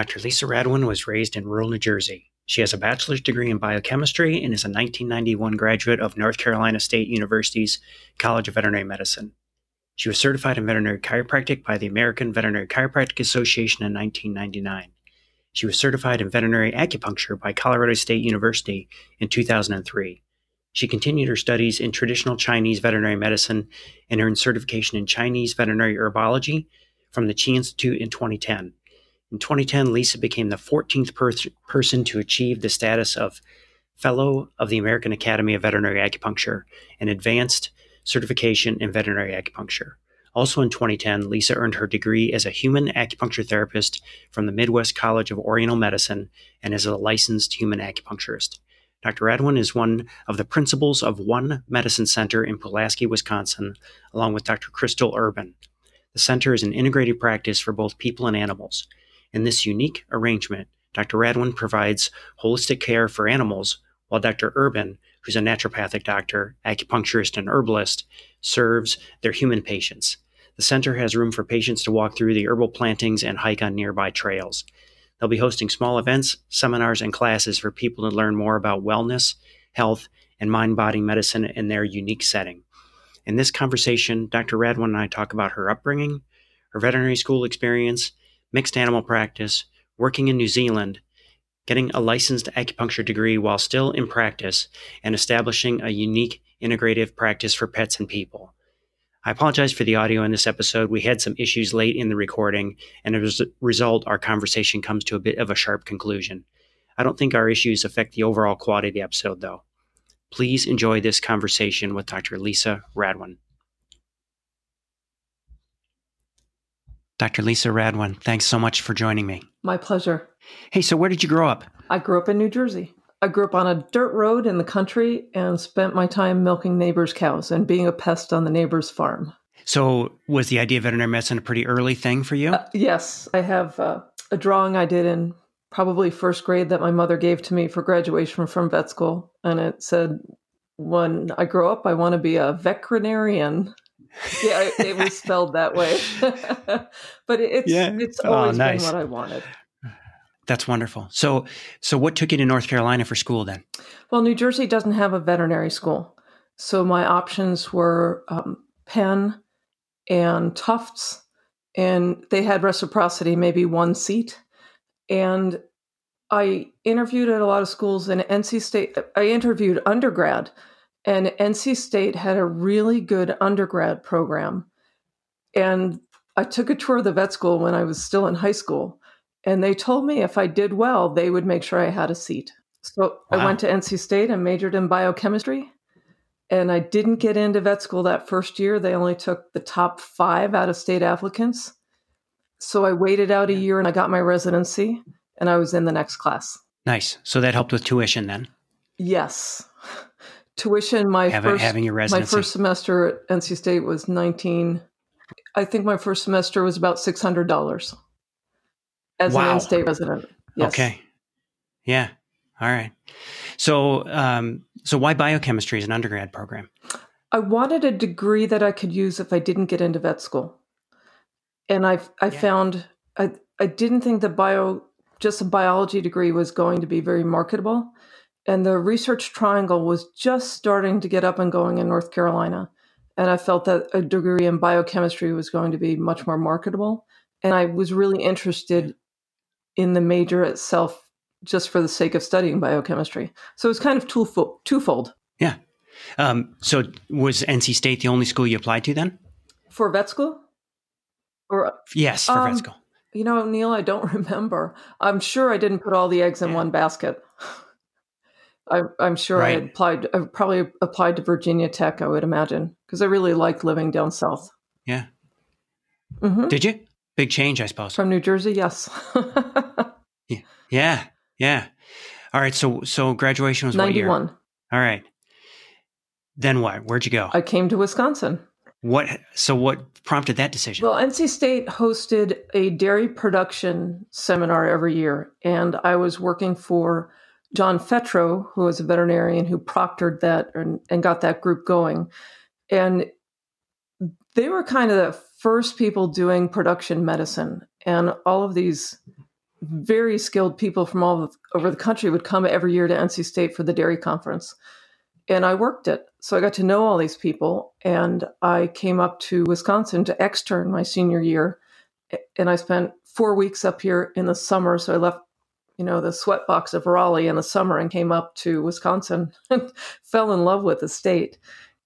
Dr. Lisa Radwan was raised in rural New Jersey. She has a bachelor's degree in biochemistry and is a 1991 graduate of North Carolina State University's College of Veterinary Medicine. She was certified in veterinary chiropractic by the American Veterinary Chiropractic Association in 1999. She was certified in veterinary acupuncture by Colorado State University in 2003. She continued her studies in traditional Chinese veterinary medicine and earned certification in Chinese veterinary herbology from the Chi Institute in 2010. In 2010, Lisa became the 14th per- person to achieve the status of Fellow of the American Academy of Veterinary Acupuncture and advanced certification in veterinary acupuncture. Also in 2010, Lisa earned her degree as a human acupuncture therapist from the Midwest College of Oriental Medicine and as a licensed human acupuncturist. Dr. Radwan is one of the principals of One Medicine Center in Pulaski, Wisconsin, along with Dr. Crystal Urban. The center is an integrated practice for both people and animals. In this unique arrangement, Dr. Radwan provides holistic care for animals, while Dr. Urban, who's a naturopathic doctor, acupuncturist, and herbalist, serves their human patients. The center has room for patients to walk through the herbal plantings and hike on nearby trails. They'll be hosting small events, seminars, and classes for people to learn more about wellness, health, and mind body medicine in their unique setting. In this conversation, Dr. Radwan and I talk about her upbringing, her veterinary school experience, mixed animal practice, working in New Zealand, getting a licensed acupuncture degree while still in practice, and establishing a unique integrative practice for pets and people. I apologize for the audio in this episode. We had some issues late in the recording, and as a result, our conversation comes to a bit of a sharp conclusion. I don't think our issues affect the overall quality of the episode, though. Please enjoy this conversation with Dr. Lisa Radwan. Dr. Lisa Radwan, thanks so much for joining me. My pleasure. Hey, so where did you grow up? I grew up in New Jersey. I grew up on a dirt road in the country and spent my time milking neighbors' cows and being a pest on the neighbor's farm. So, was the idea of veterinary medicine a pretty early thing for you? Uh, yes. I have uh, a drawing I did in probably first grade that my mother gave to me for graduation from vet school. And it said, When I grow up, I want to be a veterinarian. Yeah, it, it, was spelled that way. but it's, yeah. it's oh, always oh, nice. been what I wanted. That's wonderful. So, so what took you to North Carolina for school then? Well, New Jersey doesn't have a veterinary school, so my options were um, Penn and Tufts, and they had reciprocity, maybe one seat. And I interviewed at a lot of schools, in NC State. I interviewed undergrad, and NC State had a really good undergrad program. And I took a tour of the vet school when I was still in high school and they told me if I did well, they would make sure I had a seat. So wow. I went to NC State and majored in biochemistry. And I didn't get into vet school that first year. They only took the top five out of state applicants. So I waited out a year and I got my residency and I was in the next class. Nice. So that helped with tuition then? Yes. Tuition, my having, first having your residency. my first semester at NC State was 19 I think my first semester was about $600 as wow. an in-state resident. Yes. Okay. Yeah. All right. So, um, so why biochemistry as an undergrad program? I wanted a degree that I could use if I didn't get into vet school, and I I yeah. found I I didn't think that bio just a biology degree was going to be very marketable, and the research triangle was just starting to get up and going in North Carolina, and I felt that a degree in biochemistry was going to be much more marketable, and I was really interested in the major itself just for the sake of studying biochemistry. So it's kind of twofold. twofold. Yeah. Um, so was NC State the only school you applied to then? For vet school? Or yes, for um, vet school. You know, Neil, I don't remember. I'm sure I didn't put all the eggs in yeah. one basket. I, am sure right. I applied. I probably applied to Virginia Tech. I would imagine because I really liked living down south. Yeah. Mm-hmm. Did you? Big change, I suppose. From New Jersey, yes. yeah, yeah, yeah. All right. So, so graduation was ninety-one. What year? All right. Then what? Where'd you go? I came to Wisconsin. What? So, what prompted that decision? Well, NC State hosted a dairy production seminar every year, and I was working for John Fetrow, who was a veterinarian who proctored that and, and got that group going. And they were kind of the first people doing production medicine and all of these very skilled people from all over the country would come every year to NC State for the dairy conference. And I worked it. So I got to know all these people. And I came up to Wisconsin to extern my senior year. And I spent four weeks up here in the summer. So I left, you know, the sweatbox of Raleigh in the summer and came up to Wisconsin and fell in love with the state.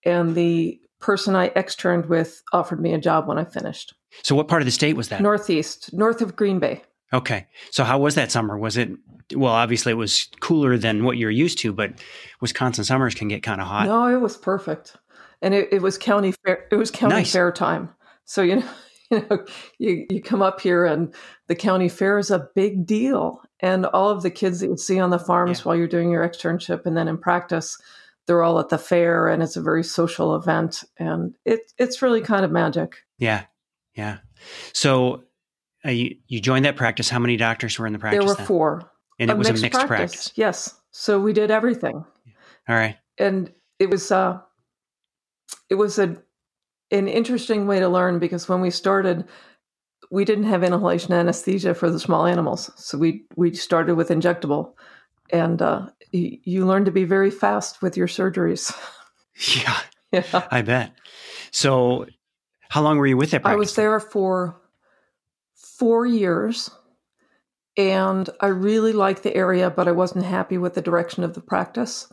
And the person I externed with offered me a job when I finished. So, what part of the state was that? Northeast, north of Green Bay. Okay. So, how was that summer? Was it, well, obviously it was cooler than what you're used to, but Wisconsin summers can get kind of hot. No, it was perfect. And it, it was county fair, it was county nice. fair time. So, you know, you know, you, you come up here and the county fair is a big deal. And all of the kids that you see on the farms yeah. while you're doing your externship and then in practice, they're all at the fair and it's a very social event and it, it's really kind of magic. Yeah. Yeah. So uh, you, you joined that practice. How many doctors were in the practice? There were then? four. And it was a mixed practice. practice. Yes. So we did everything. All right. And it was uh it was a an interesting way to learn because when we started we didn't have inhalation anesthesia for the small animals. So we we started with injectable and uh, you, you learn to be very fast with your surgeries. Yeah. yeah. I bet. So how long were you with that practice? I was there for four years and I really liked the area, but I wasn't happy with the direction of the practice.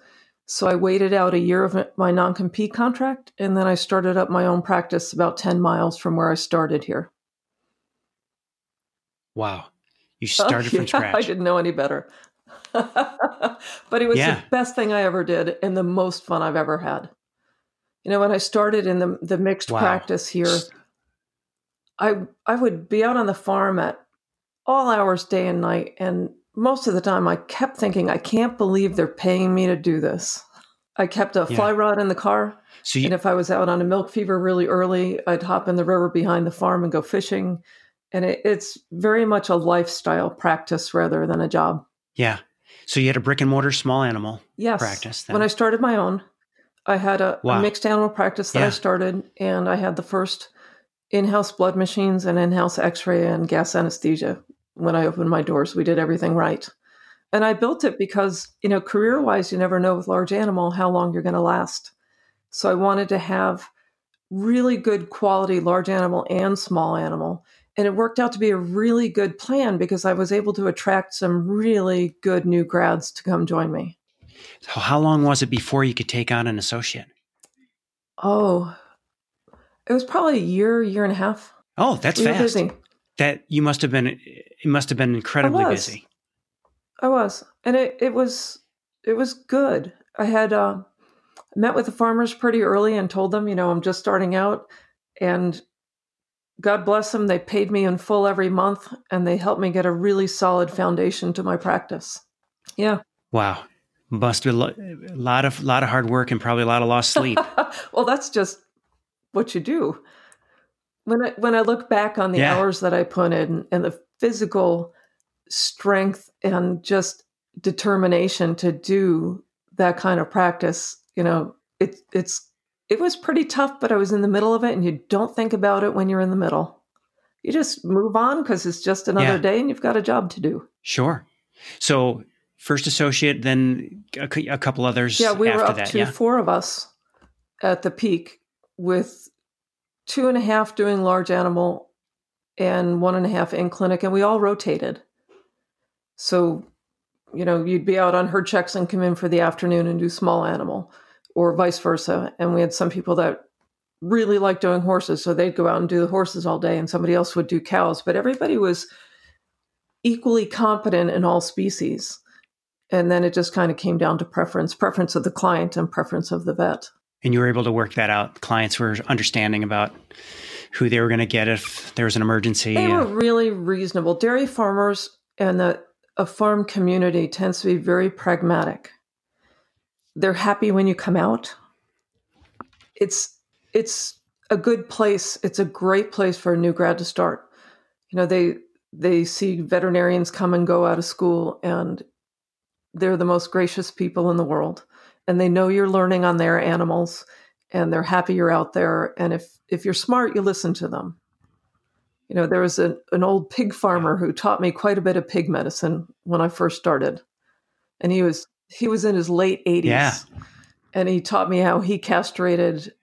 So I waited out a year of my non compete contract and then I started up my own practice about 10 miles from where I started here. Wow. You oh, started oh, yeah, from scratch. I didn't know any better. but it was yeah. the best thing I ever did and the most fun I've ever had. You know, when I started in the, the mixed wow. practice here, I I would be out on the farm at all hours, day and night, and most of the time I kept thinking, I can't believe they're paying me to do this. I kept a yeah. fly rod in the car, so you, and if I was out on a milk fever really early, I'd hop in the river behind the farm and go fishing. And it, it's very much a lifestyle practice rather than a job. Yeah. So you had a brick and mortar small animal yes. practice. Then. When I started my own, I had a, wow. a mixed animal practice that yeah. I started, and I had the first in-house blood machines and in-house x-ray and gas anesthesia when i opened my doors we did everything right. And i built it because you know career-wise you never know with large animal how long you're going to last. So i wanted to have really good quality large animal and small animal. And it worked out to be a really good plan because i was able to attract some really good new grads to come join me. So how long was it before you could take on an associate? Oh. It was probably a year, year and a half. Oh, that's we fast. That you must have been. It must have been incredibly I busy. I was, and it it was it was good. I had uh, met with the farmers pretty early and told them, you know, I'm just starting out, and God bless them, they paid me in full every month, and they helped me get a really solid foundation to my practice. Yeah. Wow. Must be a lot of lot of hard work and probably a lot of lost sleep. well, that's just what you do. When I when I look back on the yeah. hours that I put in and the physical strength and just determination to do that kind of practice, you know, it it's it was pretty tough, but I was in the middle of it and you don't think about it when you're in the middle. You just move on because it's just another yeah. day and you've got a job to do. Sure. So first associate, then a, a couple others. Yeah, we were up that, to yeah? four of us at the peak with two and a half doing large animal and one and a half in clinic, and we all rotated. So, you know, you'd be out on herd checks and come in for the afternoon and do small animal, or vice versa. And we had some people that really liked doing horses, so they'd go out and do the horses all day, and somebody else would do cows. But everybody was equally competent in all species. And then it just kind of came down to preference, preference of the client and preference of the vet and you were able to work that out. Clients were understanding about who they were going to get if there was an emergency. They were really reasonable. Dairy farmers and the a farm community tends to be very pragmatic. They're happy when you come out. It's it's a good place. It's a great place for a new grad to start. You know, they they see veterinarians come and go out of school and they're the most gracious people in the world and they know you're learning on their animals and they're happy you're out there and if if you're smart you listen to them You know, there was a, an old pig farmer who taught me quite a bit of pig medicine when I first started, and he was he was in his late eighties. Yeah. And he taught me how he castrated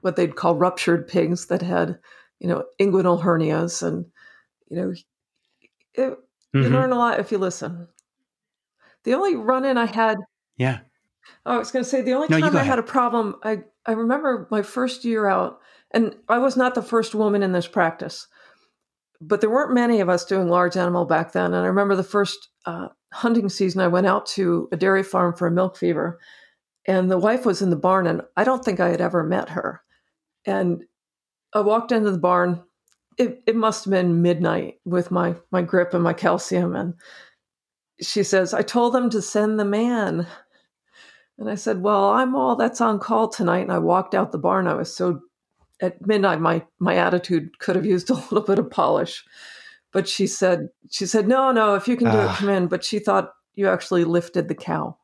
what they'd call ruptured pigs that had, you know, inguinal hernias, and you know, it, you Mhm. learn a lot if you listen. The only run in I had Yeah. Oh, I was going to say the only No, time I had a problem, I, I remember my first year out, and I was not the first woman in this practice, but there weren't many of us doing large animal back then. And I remember the first uh, hunting season, I went out to a dairy farm for a milk fever, and the wife was in the barn, and I don't think I had ever met her. And I walked into the barn. It, it must have been midnight with my, my grip and my calcium. And she says, I told them to send the man. And I said, Well, I'm all that's on call tonight. And I walked out the barn. I was so at midnight, my my attitude could have used a little bit of polish. But she said, she said, No, no, if you can do it, Ah. come in. But she thought you actually lifted the cow.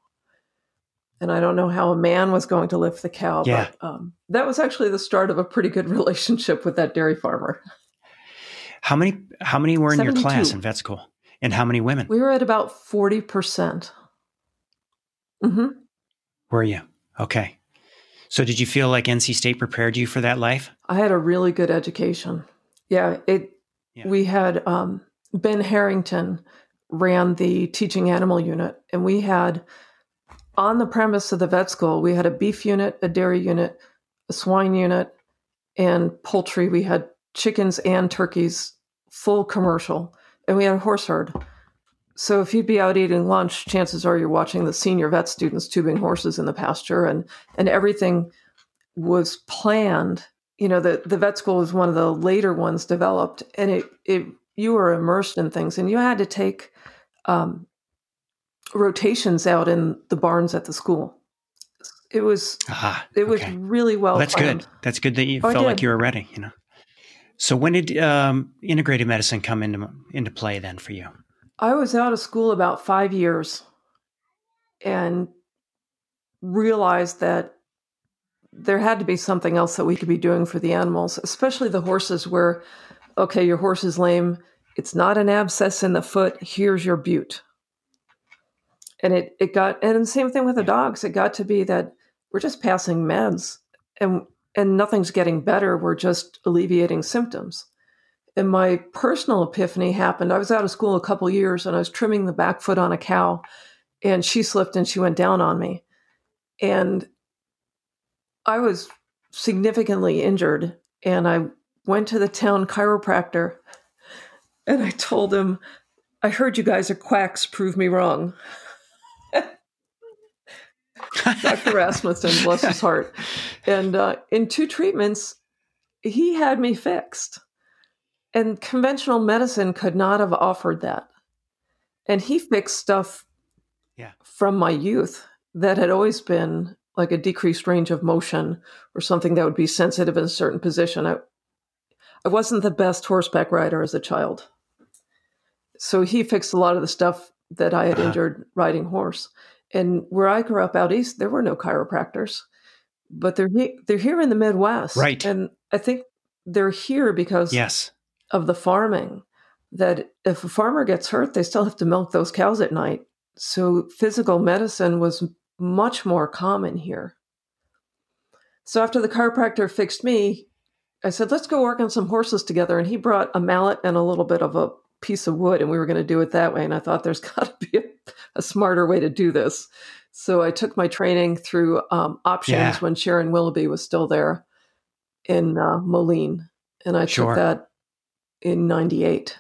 And I don't know how a man was going to lift the cow, Yeah. but um, that was actually the start of a pretty good relationship with that dairy farmer. How many how many were in your class in vet school? And how many women We were at about 40%. percent hmm were you? Okay. So did you feel like NC State prepared you for that life? I had a really good education. Yeah, it. Yeah. We had um, Ben Harrington ran the teaching animal unit, and we had on the premise of the vet school we had a beef unit, a dairy unit, a swine unit, and poultry. We had chickens and turkeys, full commercial, and we had a horse herd. So if you'd be out eating lunch, chances are you're watching the senior vet students tubing horses in the pasture, and and everything was planned. You know, the the vet school was one of the later ones developed, and it it you were immersed in things, and you had to take um, rotations out in the barns at the school. It was Ah, it was really well. Well, that's planned. good. That's good that you Oh, felt like you were ready. You know. So when did um, integrated medicine come into into play then for you? I was out of school about five years and realized that there had to be something else that we could be doing for the animals, especially the horses, where, okay, your horse is lame. It's not an abscess in the foot. Here's your bute. And it, it got, and the same thing with the dogs. It got to be that we're just passing meds and, and nothing's getting better. We're just alleviating symptoms and my personal epiphany happened. I was out of school a couple years and I was trimming the back foot on a cow and she slipped and she went down on me. And I was significantly injured and I went to the town chiropractor and I told him, I heard you guys are quacks, prove me wrong. Dr. Rasmussen, bless his heart. And uh, in two treatments, he had me fixed. And conventional medicine could not have offered that. And he fixed stuff Yeah. from my youth that had always been like a decreased range of motion or something that would be sensitive in a certain position. I, I wasn't the best horseback rider as a child. So he fixed a lot of the stuff that I had Uh-huh. injured riding horse. And where I grew up out east, there were no chiropractors, but they're he- they're here in the Midwest, Right. And I think they're here because yes. Of the farming. That if a farmer gets hurt, they still have to milk those cows at night. So physical medicine was much more common here. So after the chiropractor fixed me, I said, let's go work on some horses together. And he brought a mallet and a little bit of a piece of wood, and we were going to do it that way. And I thought there's got to be a, a smarter way to do this. So I took my training through um, options Yeah. when Sharon Willoughby was still there in uh, Moline. And I Sure. took that in 98.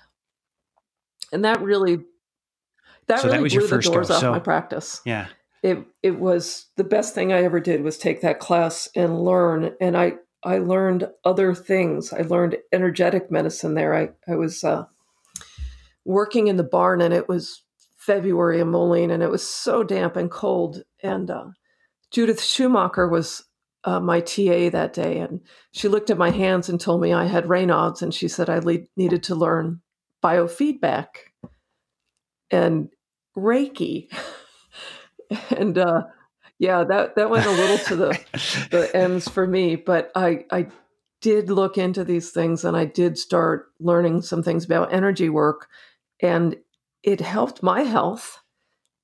And that really, that So that really was blew your the doors off So- my practice Yeah. it it was the best thing I ever did was take that class and learn and I I learned other things. I learned energetic medicine there. I I was uh, working in the barn and it was February in Moline and it was so damp and cold and uh, Judith Schumacher was uh, my TA that day and she looked at my hands and told me I had Raynaud's and she said I le- needed to learn biofeedback and Reiki. and uh, yeah, that that went a little to the the ends for me, but I I did look into these things and I did start learning some things about energy work. And it helped my health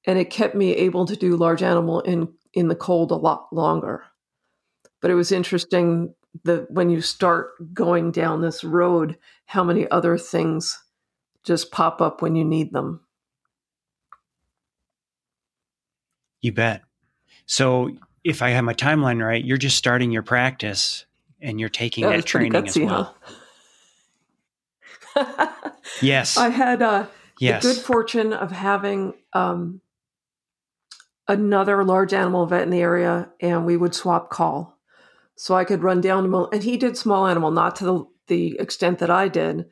and it kept me able to do large animal in, in the cold a lot longer. But it was interesting that when you start going down this road, how many other things just pop up when you need them. You bet. So if I have my timeline right, you're just starting your practice and you're taking yeah, that training gutsy, as well. Huh? yes. I had uh, yes. the good fortune of having um, another large animal vet in the area, and we would swap call. So I could run down to, and he did small animal, not to the, the extent that I did,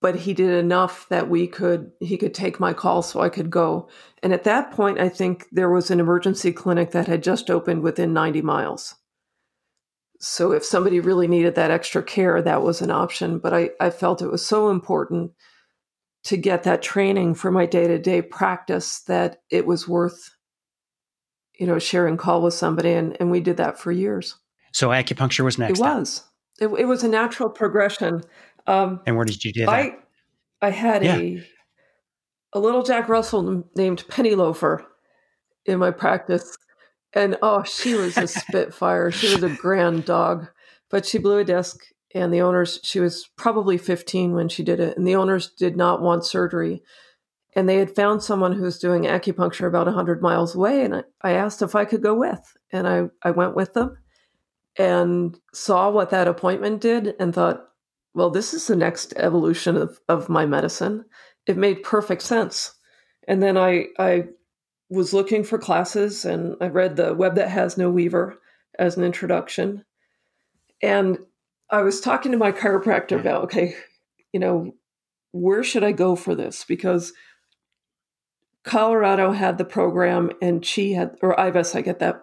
but he did enough that we could he could take my call so I could go. And at that point I think there was an emergency clinic that had just opened within 90 miles. So if somebody really needed that extra care, that was an option. But I, I felt it was so important to get that training for my day-to-day practice that it was worth, you know, sharing call with somebody. And, and we did that for years. So acupuncture was next. It was. It, it was a natural progression. Um, and where did you do that? I, I had yeah. a a little Jack Russell named Penny Loafer in my practice, and oh, she was a spitfire. she was a grand dog, but she blew a disc, and the owners. She was probably 15 when she did it, and the owners did not want surgery. And they had found someone who was doing acupuncture about 100 miles away. And I, I asked if I could go with. And I, I went with them and saw what that appointment did and thought, well, this is the next evolution of, of my medicine. It made perfect sense. And then I, I was looking for classes and I read the Web That Has No Weaver as an introduction. And I was talking to my chiropractor about, okay, you know, where should I go for this? Because Colorado had the program and she had, or IVAS, I get that.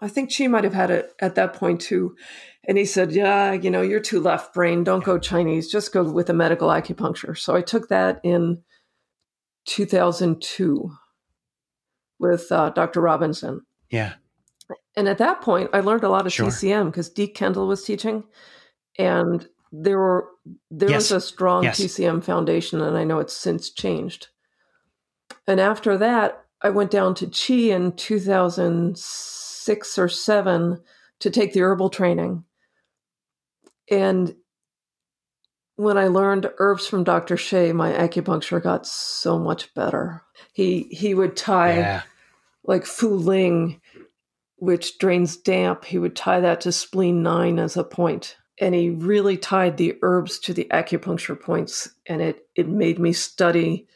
I think she might have had it at that point too. And he said, Yeah, you know, you're too left brain. Don't go Chinese. Just go with a medical acupuncture. So I took that in 2002 with uh, Dr. Robinson. Yeah. And at that point, I learned a lot of sure. TCM because Deke Kendall was teaching. And there were there yes. was a strong yes. TCM foundation, and I know it's since changed. And after that, I went down to Chi in 2006 or seven to take the herbal training. And when I learned herbs from Dr. Xie, my acupuncture got so much better. He he would tie yeah. like Fu Ling, which drains damp. He would tie that to spleen nine as a point, and he really tied the herbs to the acupuncture points, and it it made me study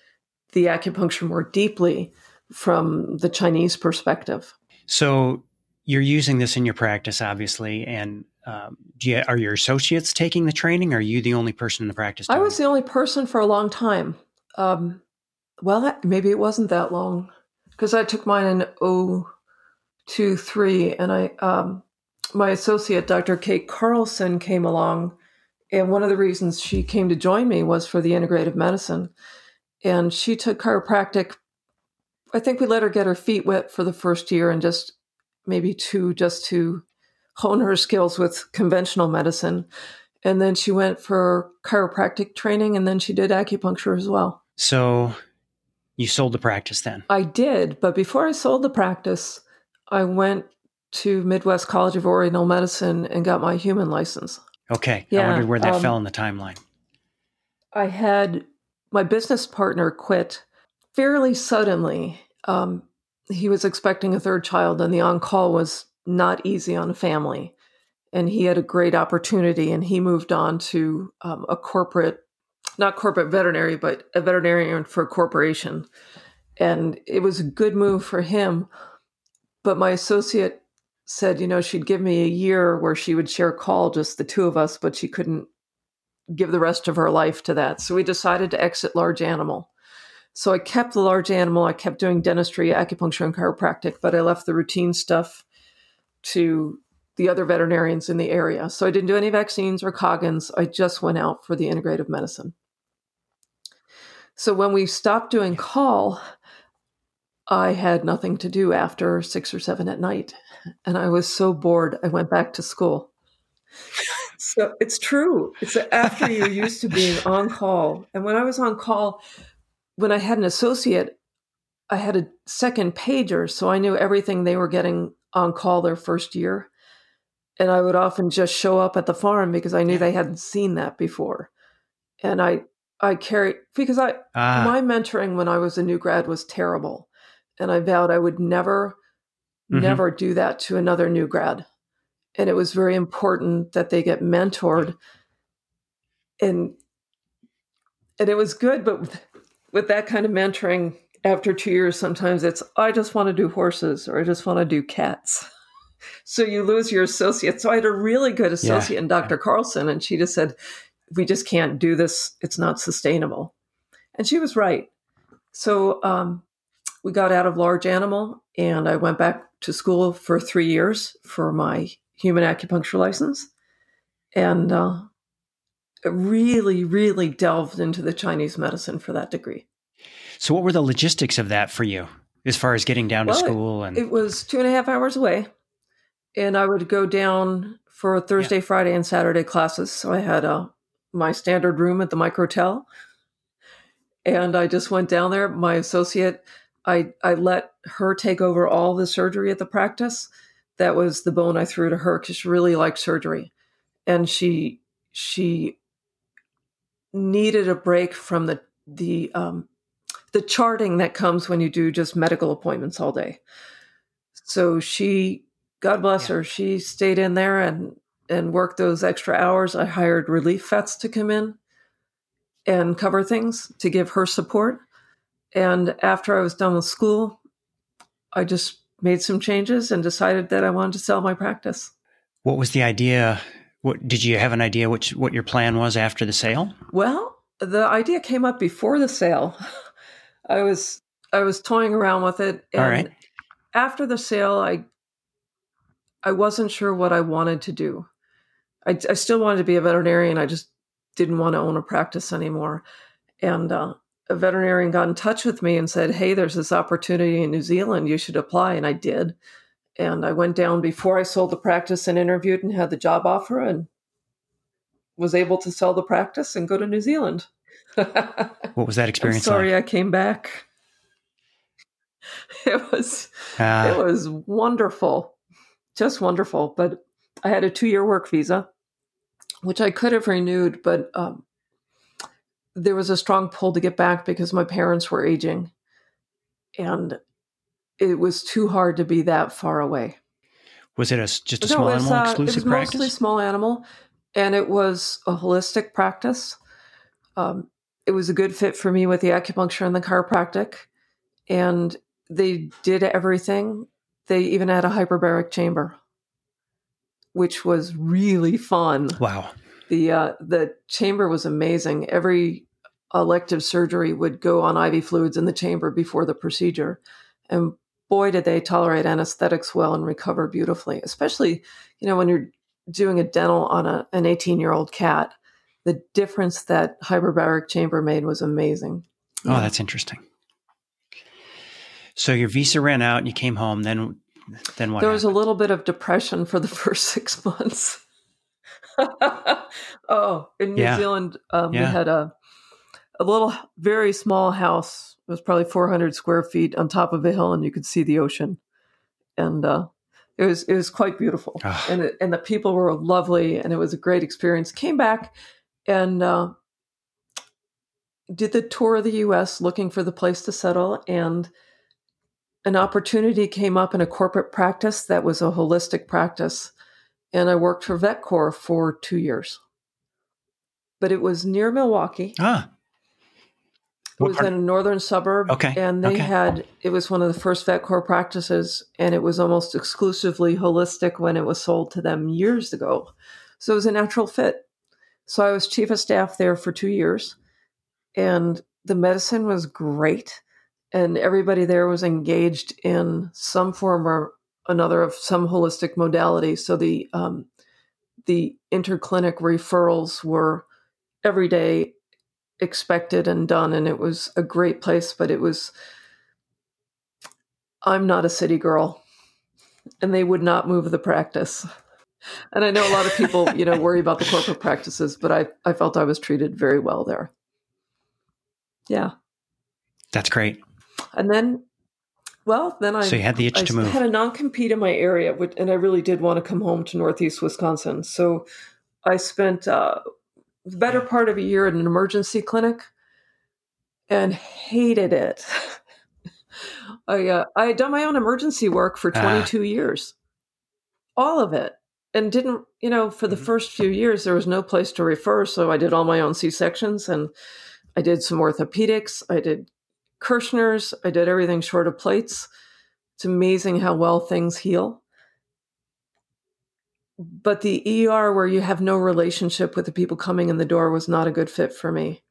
the acupuncture more deeply from the Chinese perspective. So you're using this in your practice, obviously, and um, you, are your associates taking the training? are you the only person in the practice? I was the only person for a long time. Um, well, maybe it wasn't that long because I took mine in 023 and I, um, my associate, Dr. Kate Carlson, came along. And one of the reasons she came to join me was for the integrative medicine. And she took chiropractic. I think we let her get her feet wet for the first year and just maybe two just to hone her skills with conventional medicine. And then she went for chiropractic training and then she did acupuncture as well. So you sold the practice then? I did. But before I sold the practice, I went to Midwest College of Oriental Medicine and got my human license. Okay. Yeah, I wondered where that um, fell in the timeline. I had my business partner quit fairly suddenly. Um, he was expecting a third child, and the on call was not easy on a family. And he had a great opportunity, and he moved on to um, a corporate, not corporate veterinary, but a veterinarian for a corporation. And it was a good move for him. But my associate said, you know, she'd give me a year where she would share call, just the two of us, but she couldn't give the rest of her life to that. So we decided to exit large animal. So I kept the large animal. I kept doing dentistry, acupuncture, and chiropractic, but I left the routine stuff to the other veterinarians in the area. So I didn't do any vaccines or Coggins. I just went out for the integrative medicine. So when we stopped doing call, I had nothing to do after six or seven at night. And I was so bored, I went back to school. So it's true. It's after you're used to being on call. And when I was on call, when I had an associate, I had a second pager, so I knew everything they were getting on call their first year. And I would often just show up at the farm because I knew they hadn't seen that before. And I I carried because I ah. my mentoring when I was a new grad was terrible. And I vowed I would never, mm-hmm. never do that to another new grad. And it was very important that they get mentored. And and it was good, but with, with that kind of mentoring, after two years, sometimes it's I just want to do horses or I just want to do cats. so you lose your associate. So I had a really good associate yeah. in Dr. Carlson, and she just said, we just can't do this. It's not sustainable. And she was right. So um, we got out of large animal and I went back to school for three years for my human acupuncture license and uh, really, really delved into the Chinese medicine for that degree. So, what were the logistics of that for you as far as getting down well, to school? And it was two and a half hours away, and I would go down for Thursday, yeah. Friday, and Saturday classes. So I had a my standard room at the Microtel. And I just went down there. My associate, I, I let her take over all the surgery at the practice. That was the bone I threw to her because she really liked surgery. And she she needed a break from the the um, the charting that comes when you do just medical appointments all day. So she, God bless yeah. her, she stayed in there and and worked those extra hours, I hired relief vets to come in and cover things to give her support. And after I was done with school, I just made some changes and decided that I wanted to sell my practice. What was the idea? What did you have an idea which what your plan was after the sale? Well, the idea came up before the sale. I was I was toying around with it and All right. after the sale I I wasn't sure what I wanted to do. I, I still wanted to be a veterinarian. I just didn't want to own a practice anymore. And uh, a veterinarian got in touch with me and said, Hey, there's this opportunity in New Zealand. You should apply. And I did. And I went down before I sold the practice and interviewed and had the job offer and was able to sell the practice and go to New Zealand. what was that experience? I'm sorry, like? I came back. It was uh, it was wonderful, just wonderful. But I had a two year work visa, which I could have renewed, but um, there was a strong pull to get back because my parents were aging. And it was too hard to be that far away. Was it a, just a no, small was, animal exclusive uh, it was practice? Mostly small animal, and it was a holistic practice. Um, it was a good fit for me with the acupuncture and the chiropractic, and they did everything. They even had a hyperbaric chamber which was really fun. Wow. The uh, the chamber was amazing. Every elective surgery would go on IV fluids in the chamber before the procedure, and boy, did they tolerate anesthetics well and recover beautifully. Especially, you know, when you're doing a dental on a, an 18 year old cat, the difference that hyperbaric chamber made was amazing. Oh, that's interesting. So your visa ran out and you came home. Then then what? There was a little bit of depression for the first six months. oh, in New yeah. Zealand, um, yeah. we had a a little, very small house. It was probably 400 square feet on top of a hill, and you could see the ocean. And uh, it was it was quite beautiful, oh. and it, and the people were lovely, and it was a great experience. Came back and uh, did the tour of the U.S. looking for the place to settle, and an opportunity came up in a corporate practice that was a holistic practice. And I worked for VetCor for two years. But it was near Milwaukee. Ah. It was in a northern suburb. Okay. And they okay. had, it was one of the first VetCor practices, and it was almost exclusively holistic when it was sold to them years ago. So it was a natural fit. So I was chief of staff there for two years, and the medicine was great and everybody there was engaged in some form or another of some holistic modality. So the um, the interclinic referrals were every day expected and done, and it was a great place. But it was I'm not a city girl, and they would not move the practice. and I know a lot of people, you know, worry about the corporate practices, but I, I felt I was treated very well there. Yeah. That's great. And then, well, then I so you had the itch I to move. I had a non compete in my area, and I really did want to come home to Northeast Wisconsin. So I spent uh, the better part of a year in an emergency clinic and hated it. I uh, I had done my own emergency work for 22 uh. years, all of it, and didn't you know for the mm-hmm. first few years there was no place to refer, so I did all my own C sections and I did some orthopedics, I did Kirschner's, I did everything short of plates. It's amazing how well things heal. But the ER, where you have no relationship with the people coming in the door, was not a good fit for me.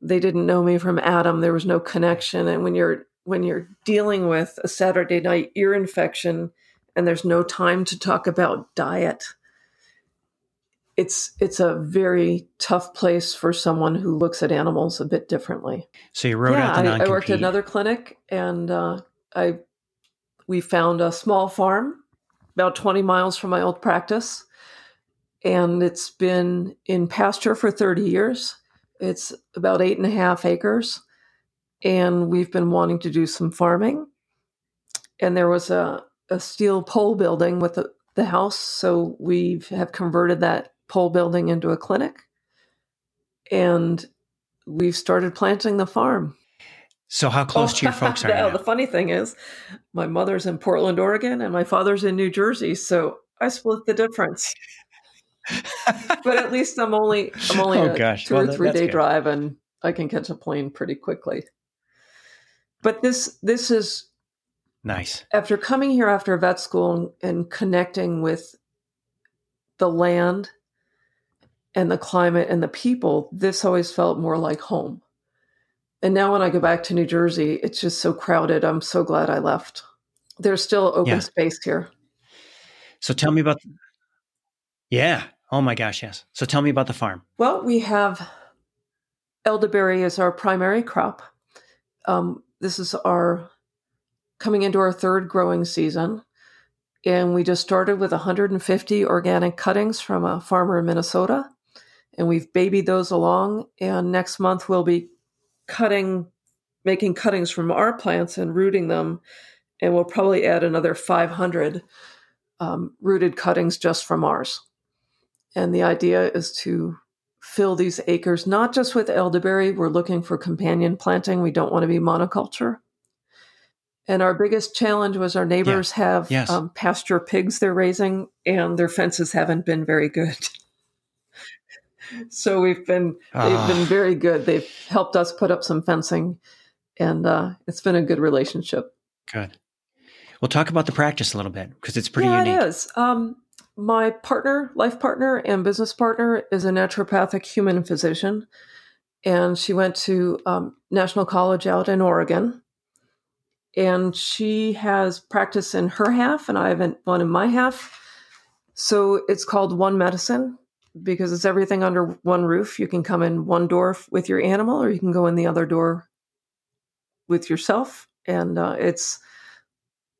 They didn't know me from Adam. There was no connection. And when you're when you're dealing with a Saturday night ear infection and there's no time to talk about diet, it's it's a very tough place for someone who looks at animals a bit differently. So you wrote yeah, out the I, I worked at another clinic, and uh, I we found a small farm about 20 miles from my old practice, and it's been in pasture for 30 years. It's about eight and a half acres and we've been wanting to do some farming. And there was a, a steel pole building with the, the house, so we have converted that pole building into a clinic, and we've started planting the farm. So, how close oh, to your folks are you? The funny thing is, my mother's in Portland, Oregon, and my father's in New Jersey, so I split the difference. but at least I'm only I'm only oh, a gosh. two well, or three day good. drive, and I can catch a plane pretty quickly. But this this is nice. After coming here after vet school and connecting with the land and the climate and the people, this always felt more like home. And now when I go back to New Jersey, it's just so crowded. I'm so glad I left. There's still open yeah. space here. So tell me about Yeah. Oh my gosh, yes. So tell me about the farm. Well, we have elderberry as our primary crop. Um, this is our coming into our third growing season. And we just started with 150 organic cuttings from a farmer in Minnesota. And we've babied those along. And next month we'll be cutting, making cuttings from our plants and rooting them. And we'll probably add another 500 um, rooted cuttings just from ours. And the idea is to fill these acres, not just with elderberry. We're looking for companion planting. We don't want to be monoculture. And our biggest challenge was our neighbors yeah. have yes. um, pasture pigs they're raising, and their fences haven't been very good. so we've been they've been ah. very good. They've helped us put up some fencing, and uh, it's been a good relationship. Good. We'll talk about the practice a little bit because it's pretty yeah, unique. It is. Um, my partner, life partner, and business partner is a naturopathic human physician. And she went to um, National College out in Oregon. And she has practice in her half, and I have one in my half. So it's called One Medicine because it's everything under one roof. You can come in one door with your animal, or you can go in the other door with yourself. And uh, it's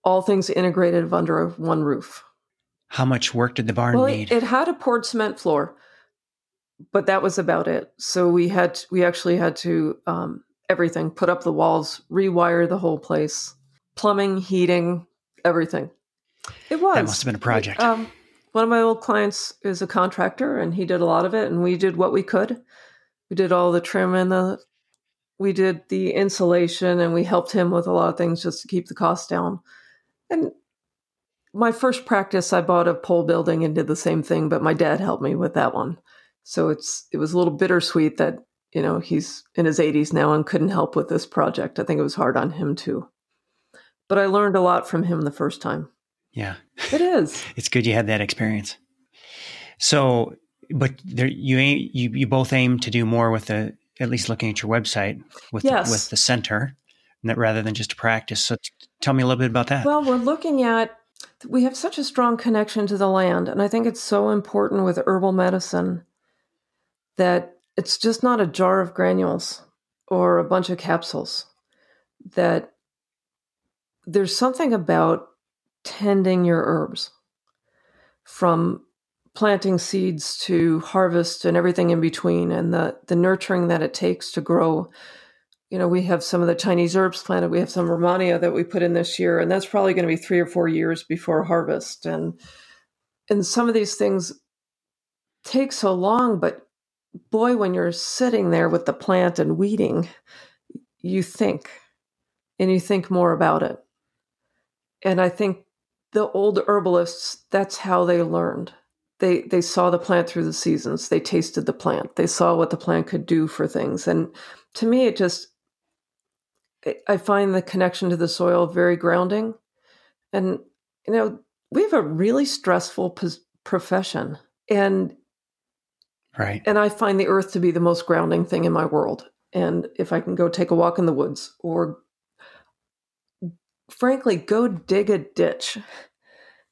all things integrated under one roof. How much work did the barn well, need? It, it had a poured cement floor, but that was about it. So we had we actually had to um, everything put up the walls, rewire the whole place, plumbing, heating, everything. It was. That must have been a project. Um, one of my old clients is a contractor, and he did a lot of it, and we did what we could. We did all the trim and the, we did the insulation, and we helped him with a lot of things just to keep the cost down. And my first practice, I bought a pole building and did the same thing, but my dad helped me with that one. So it's it was a little bittersweet that you know he's in his 80s now and couldn't help with this project. I think it was hard on him too. But I learned a lot from him the first time. Yeah, it is. it's good you had that experience. So, but there, you aim, you you both aim to do more with the at least looking at your website with yes. the, with the center, rather than just a practice. So, t- tell me a little bit about that. Well, we're looking at we have such a strong connection to the land. And I think it's so important with herbal medicine that it's just not a jar of granules or a bunch of capsules, that there's something about tending your herbs from planting seeds to harvest and everything in between and the the nurturing that it takes to grow. You know we have some of the chinese herbs planted. We have some Rehmannia that we put in this year and that's probably going to be three or four years before harvest. And and some of these things take so long but boy when you're sitting there with the plant and weeding you think and you think more about it. And i think the old herbalists that's how they learned. They they saw the plant through the seasons. They tasted the plant. They saw what the plant could do for things. And to me it just i find the connection to the soil very grounding. And you know we have a really stressful pos- profession. And right. and i find the earth to be the most grounding thing in my world. And if i can go take a walk in the woods or frankly go dig a ditch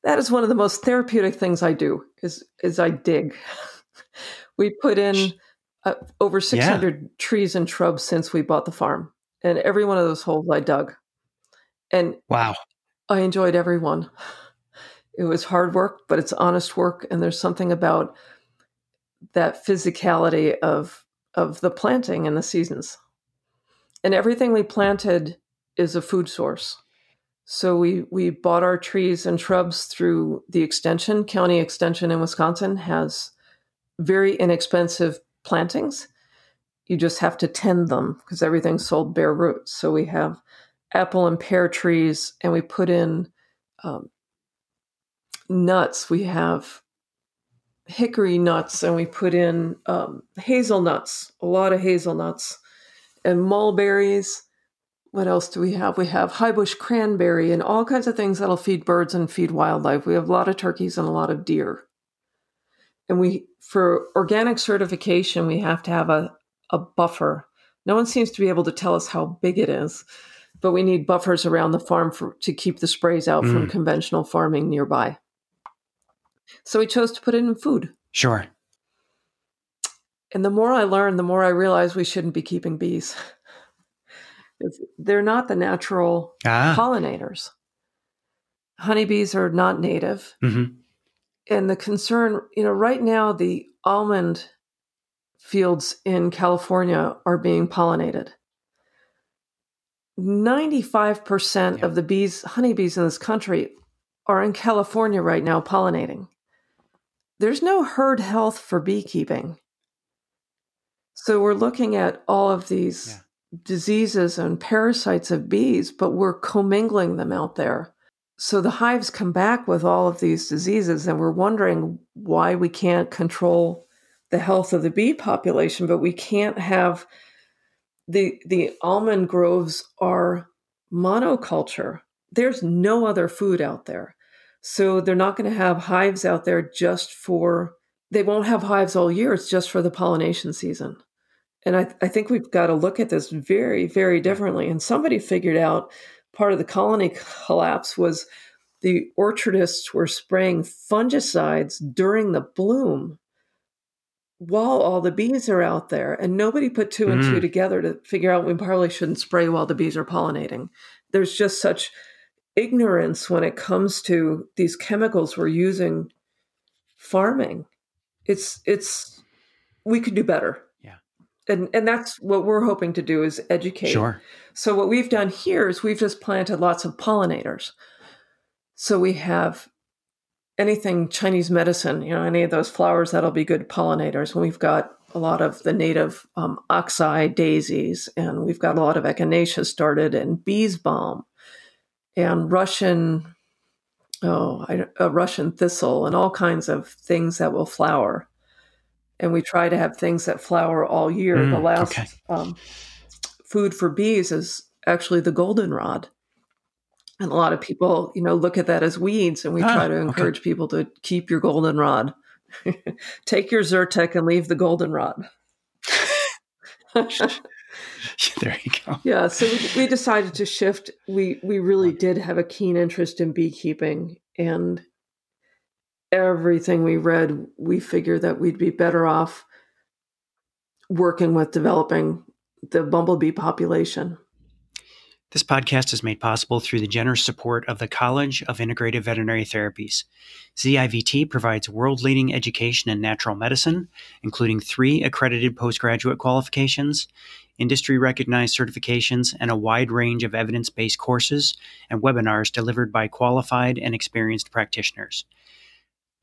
that is one of the most therapeutic things I do is is I dig. we put in uh, over 600 yeah. trees and shrubs since we bought the farm, and every one of those holes I dug. And wow, I enjoyed every one. It was hard work, but it's honest work, and there's something about that physicality of of the planting and the seasons. And everything we planted is a food source. So we we bought our trees and shrubs through the extension. County Extension in Wisconsin has very inexpensive plantings. You just have to tend them because everything's sold bare roots. So we have apple and pear trees, and we put in um, nuts. We have hickory nuts, and we put in um, hazelnuts, a lot of hazelnuts, and mulberries what else do we have? We have high bush cranberry and all kinds of things that'll feed birds and feed wildlife. We have a lot of turkeys and a lot of deer. And we, for organic certification, we have to have a, a buffer. No one seems to be able to tell us how big it is, but we need buffers around the farm for, to keep the sprays out mm. from conventional farming nearby. So we chose to put it in food. Sure. And the more I learn, the more I realize we shouldn't be keeping bees. they're not the natural ah. pollinators. Honeybees are not native. Mm-hmm. And the concern, you know, right now the almond fields in California are being pollinated. 95% yeah. of the bees, honeybees in this country are in California right now pollinating. There's no herd health for beekeeping. So we're looking at all of these yeah diseases and parasites of bees, but we're commingling them out there. So the hives come back with all of these diseases, and we're wondering why we can't control the health of the bee population, but we can't have the the almond groves are monoculture. There's no other food out there. So they're not going to have hives out there just for they won't have hives all year. It's just for the pollination season. And I, I think we've got to look at this very, very differently. And somebody figured out part of the colony collapse was the orchardists were spraying fungicides during the bloom while all the bees are out there. And nobody put two and two mm. together to figure out we probably shouldn't spray while the bees are pollinating. There's just such ignorance when it comes to these chemicals we're using farming. It's it's we could do better and and that's what we're hoping to do is educate. Sure. So what we've done here is we've just planted lots of pollinators. So we have anything Chinese medicine, you know, any of those flowers that'll be good pollinators. And we've got a lot of the native um, oxeye daisies, and we've got a lot of echinacea started, and bees balm, and Russian, oh, I, a Russian thistle, and all kinds of things that will flower and we try to have things that flower all year. Mm, the last okay. um, food for bees is actually the goldenrod. And a lot of people, you know, look at that as weeds, and we ah, try to encourage okay. people to keep your goldenrod. Take your Zyrtec and leave the goldenrod. there you go. Yeah, so we, we decided to shift. We we really did have a keen interest in beekeeping, and everything we read, we figured that we'd be better off working with developing the bumblebee population. This podcast is made possible through the generous support of the College of Integrative Veterinary Therapies. CIVT provides world leading education in natural medicine, including three accredited postgraduate qualifications, industry recognized certifications, and a wide range of evidence based courses and webinars delivered by qualified and experienced practitioners.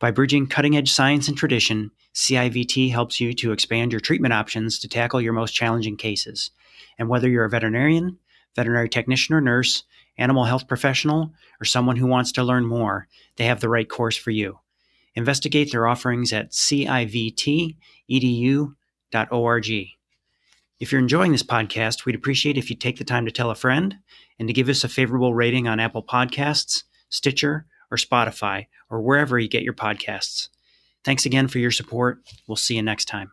By bridging cutting edge science and tradition, CIVT helps you to expand your treatment options to tackle your most challenging cases. And whether you're a veterinarian, veterinary technician or nurse, animal health professional, or someone who wants to learn more, they have the right course for you. Investigate their offerings at civtedu.org. If you're enjoying this podcast, we'd appreciate if you take the time to tell a friend and to give us a favorable rating on Apple Podcasts, Stitcher, or Spotify, or wherever you get your podcasts. Thanks again for your support. We'll see you next time.